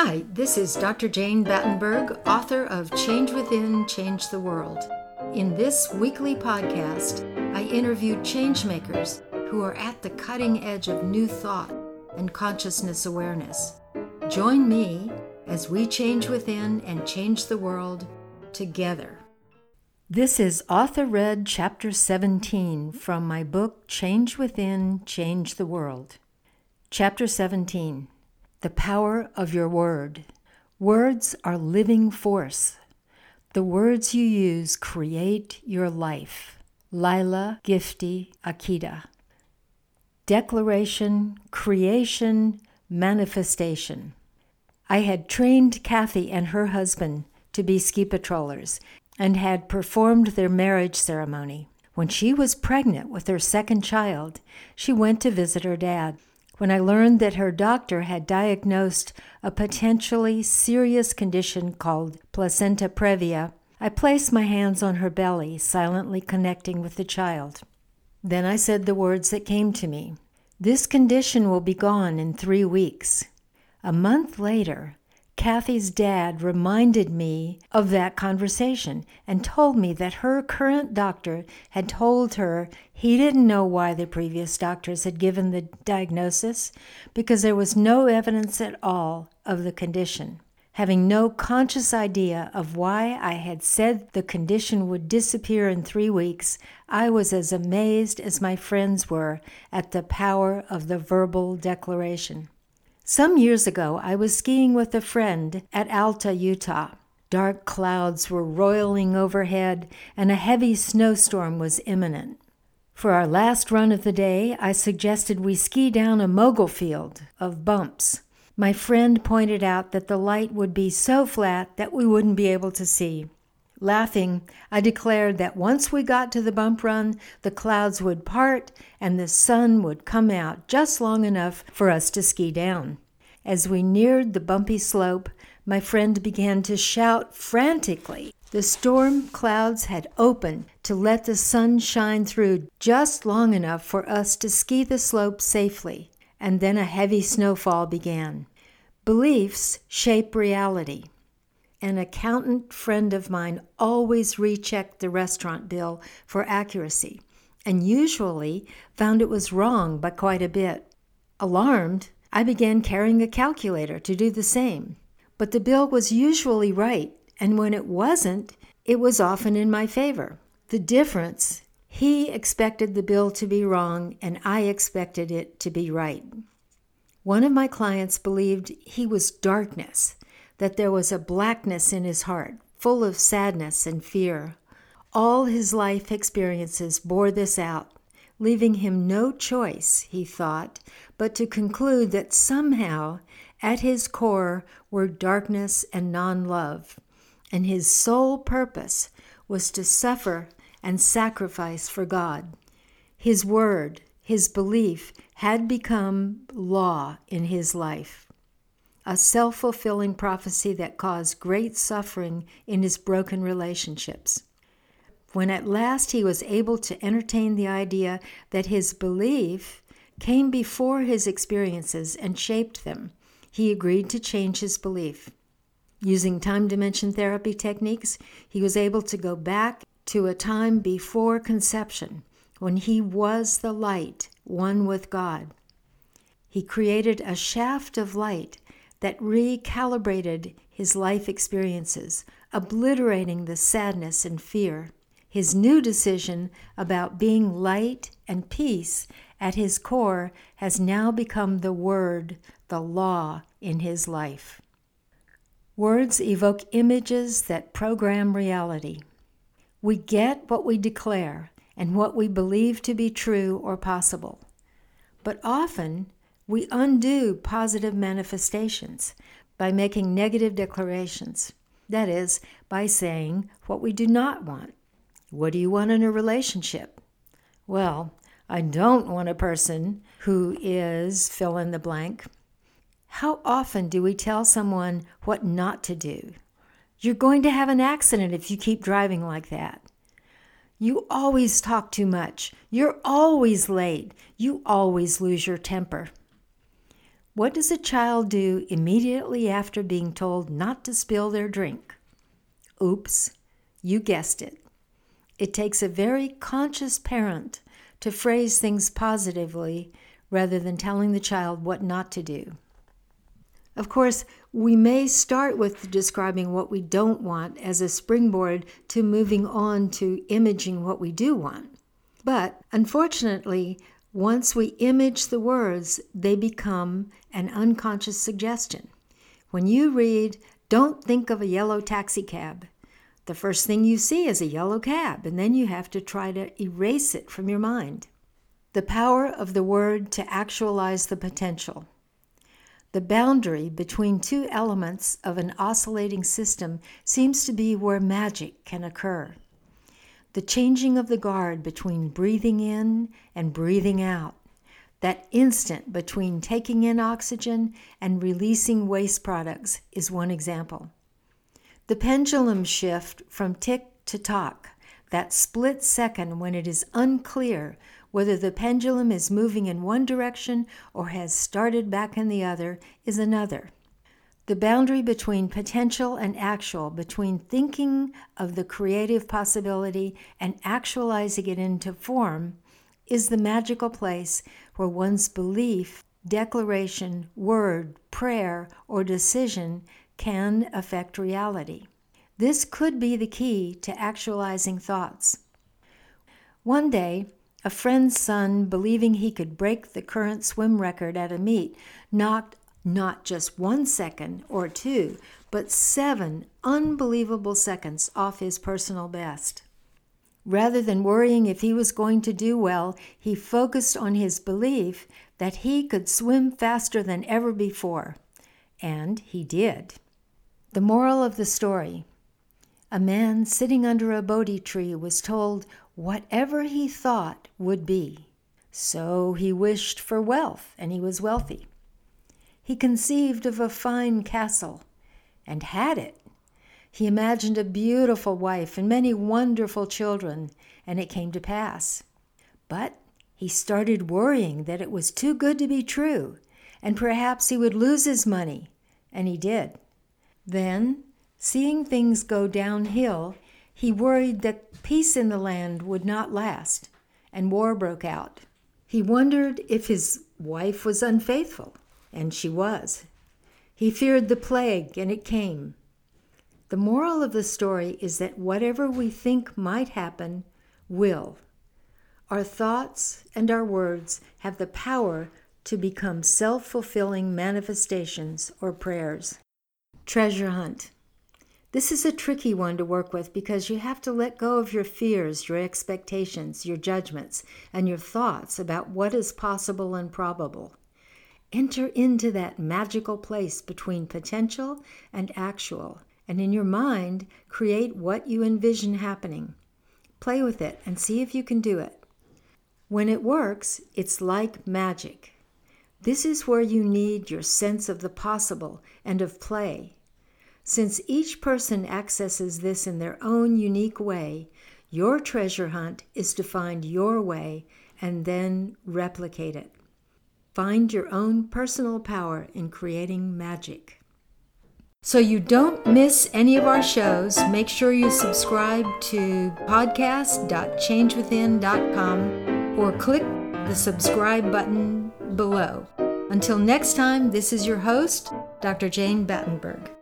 Hi, this is Dr. Jane Battenberg, author of Change Within, Change the World. In this weekly podcast, I interview changemakers who are at the cutting edge of new thought and consciousness awareness. Join me as we change within and change the world together. This is Author Read Chapter 17 from my book Change Within, Change the World. Chapter 17 The Power of Your Word. Words are living force. The words you use create your life. Lailah Gifty Akita. Declaration, creation, manifestation. I had trained Kathy and her husband to be ski patrollers and had performed their marriage ceremony. When she was pregnant with her second child, she went to visit her dad. When I learned that her doctor had diagnosed a potentially serious condition called placenta previa, I placed my hands on her belly, silently connecting with the child. Then I said the words that came to me This condition will be gone in three weeks. A month later, Kathy's dad reminded me of that conversation and told me that her current doctor had told her he didn't know why the previous doctors had given the diagnosis because there was no evidence at all of the condition. Having no conscious idea of why I had said the condition would disappear in three weeks, I was as amazed as my friends were at the power of the verbal declaration. Some years ago, I was skiing with a friend at Alta, Utah. Dark clouds were roiling overhead, and a heavy snowstorm was imminent. For our last run of the day, I suggested we ski down a mogul field of bumps. My friend pointed out that the light would be so flat that we wouldn't be able to see. Laughing, I declared that once we got to the bump run, the clouds would part and the sun would come out just long enough for us to ski down. As we neared the bumpy slope, my friend began to shout frantically. The storm clouds had opened to let the sun shine through just long enough for us to ski the slope safely, and then a heavy snowfall began. Beliefs shape reality. An accountant friend of mine always rechecked the restaurant bill for accuracy and usually found it was wrong by quite a bit. Alarmed, I began carrying a calculator to do the same. But the bill was usually right, and when it wasn't, it was often in my favor. The difference he expected the bill to be wrong, and I expected it to be right. One of my clients believed he was darkness that there was a blackness in his heart, full of sadness and fear. All his life experiences bore this out, leaving him no choice, he thought, but to conclude that somehow at his core were darkness and non love, and his sole purpose was to suffer and sacrifice for God. His word, his belief, had become law in his life a self fulfilling prophecy that caused great suffering in his broken relationships. When at last he was able to entertain the idea that his belief came before his experiences and shaped them, he agreed to change his belief. Using time dimension therapy techniques, he was able to go back to a time before conception when he was the light, one with God. He created a shaft of light that recalibrated his life experiences, obliterating the sadness and fear. His new decision about being light and peace at his core has now become the word, the law in his life. Words evoke images that program reality. We get what we declare and what we believe to be true or possible. But often we undo positive manifestations by making negative declarations. That is, by saying what we do not want. What do you want in a relationship? Well, I don't want a person who is fill in the blank. How often do we tell someone what not to do? You're going to have an accident if you keep driving like that. You always talk too much. You're always late. You always lose your temper. What does a child do immediately after being told not to spill their drink? Oops, you guessed it. It takes a very conscious parent to phrase things positively rather than telling the child what not to do. Of course, we may start with describing what we don't want as a springboard to moving on to imaging what we do want. But unfortunately, once we image the words, they become an unconscious suggestion. When you read, Don't think of a yellow taxi cab, the first thing you see is a yellow cab, and then you have to try to erase it from your mind. The power of the word to actualize the potential. The boundary between two elements of an oscillating system seems to be where magic can occur. The changing of the guard between breathing in and breathing out, that instant between taking in oxygen and releasing waste products, is one example. The pendulum shift from tick to tock, that split second when it is unclear whether the pendulum is moving in one direction or has started back in the other is another. The boundary between potential and actual, between thinking of the creative possibility and actualizing it into form, is the magical place where one's belief, declaration, word, prayer, or decision can affect reality. This could be the key to actualizing thoughts. One day, a friend's son, believing he could break the current swim record at a meet, knocked not just one second or two, but seven unbelievable seconds off his personal best. Rather than worrying if he was going to do well, he focused on his belief that he could swim faster than ever before. And he did. The moral of the story a man sitting under a Bodhi tree was told whatever he thought would be. So he wished for wealth, and he was wealthy. He conceived of a fine castle, and had it. He imagined a beautiful wife and many wonderful children, and it came to pass. But he started worrying that it was too good to be true, and perhaps he would lose his money, and he did. Then, seeing things go downhill, he worried that peace in the land would not last, and war broke out. He wondered if his wife was unfaithful, and she was. He feared the plague, and it came. The moral of the story is that whatever we think might happen will. Our thoughts and our words have the power to become self fulfilling manifestations or prayers. Treasure Hunt. This is a tricky one to work with because you have to let go of your fears, your expectations, your judgments, and your thoughts about what is possible and probable. Enter into that magical place between potential and actual, and in your mind, create what you envision happening. Play with it and see if you can do it. When it works, it's like magic. This is where you need your sense of the possible and of play since each person accesses this in their own unique way, your treasure hunt is to find your way and then replicate it. Find your own personal power in creating magic. So you don't miss any of our shows, make sure you subscribe to podcast.changewithin.com or click the subscribe button below. Until next time, this is your host, Dr. Jane Battenberg.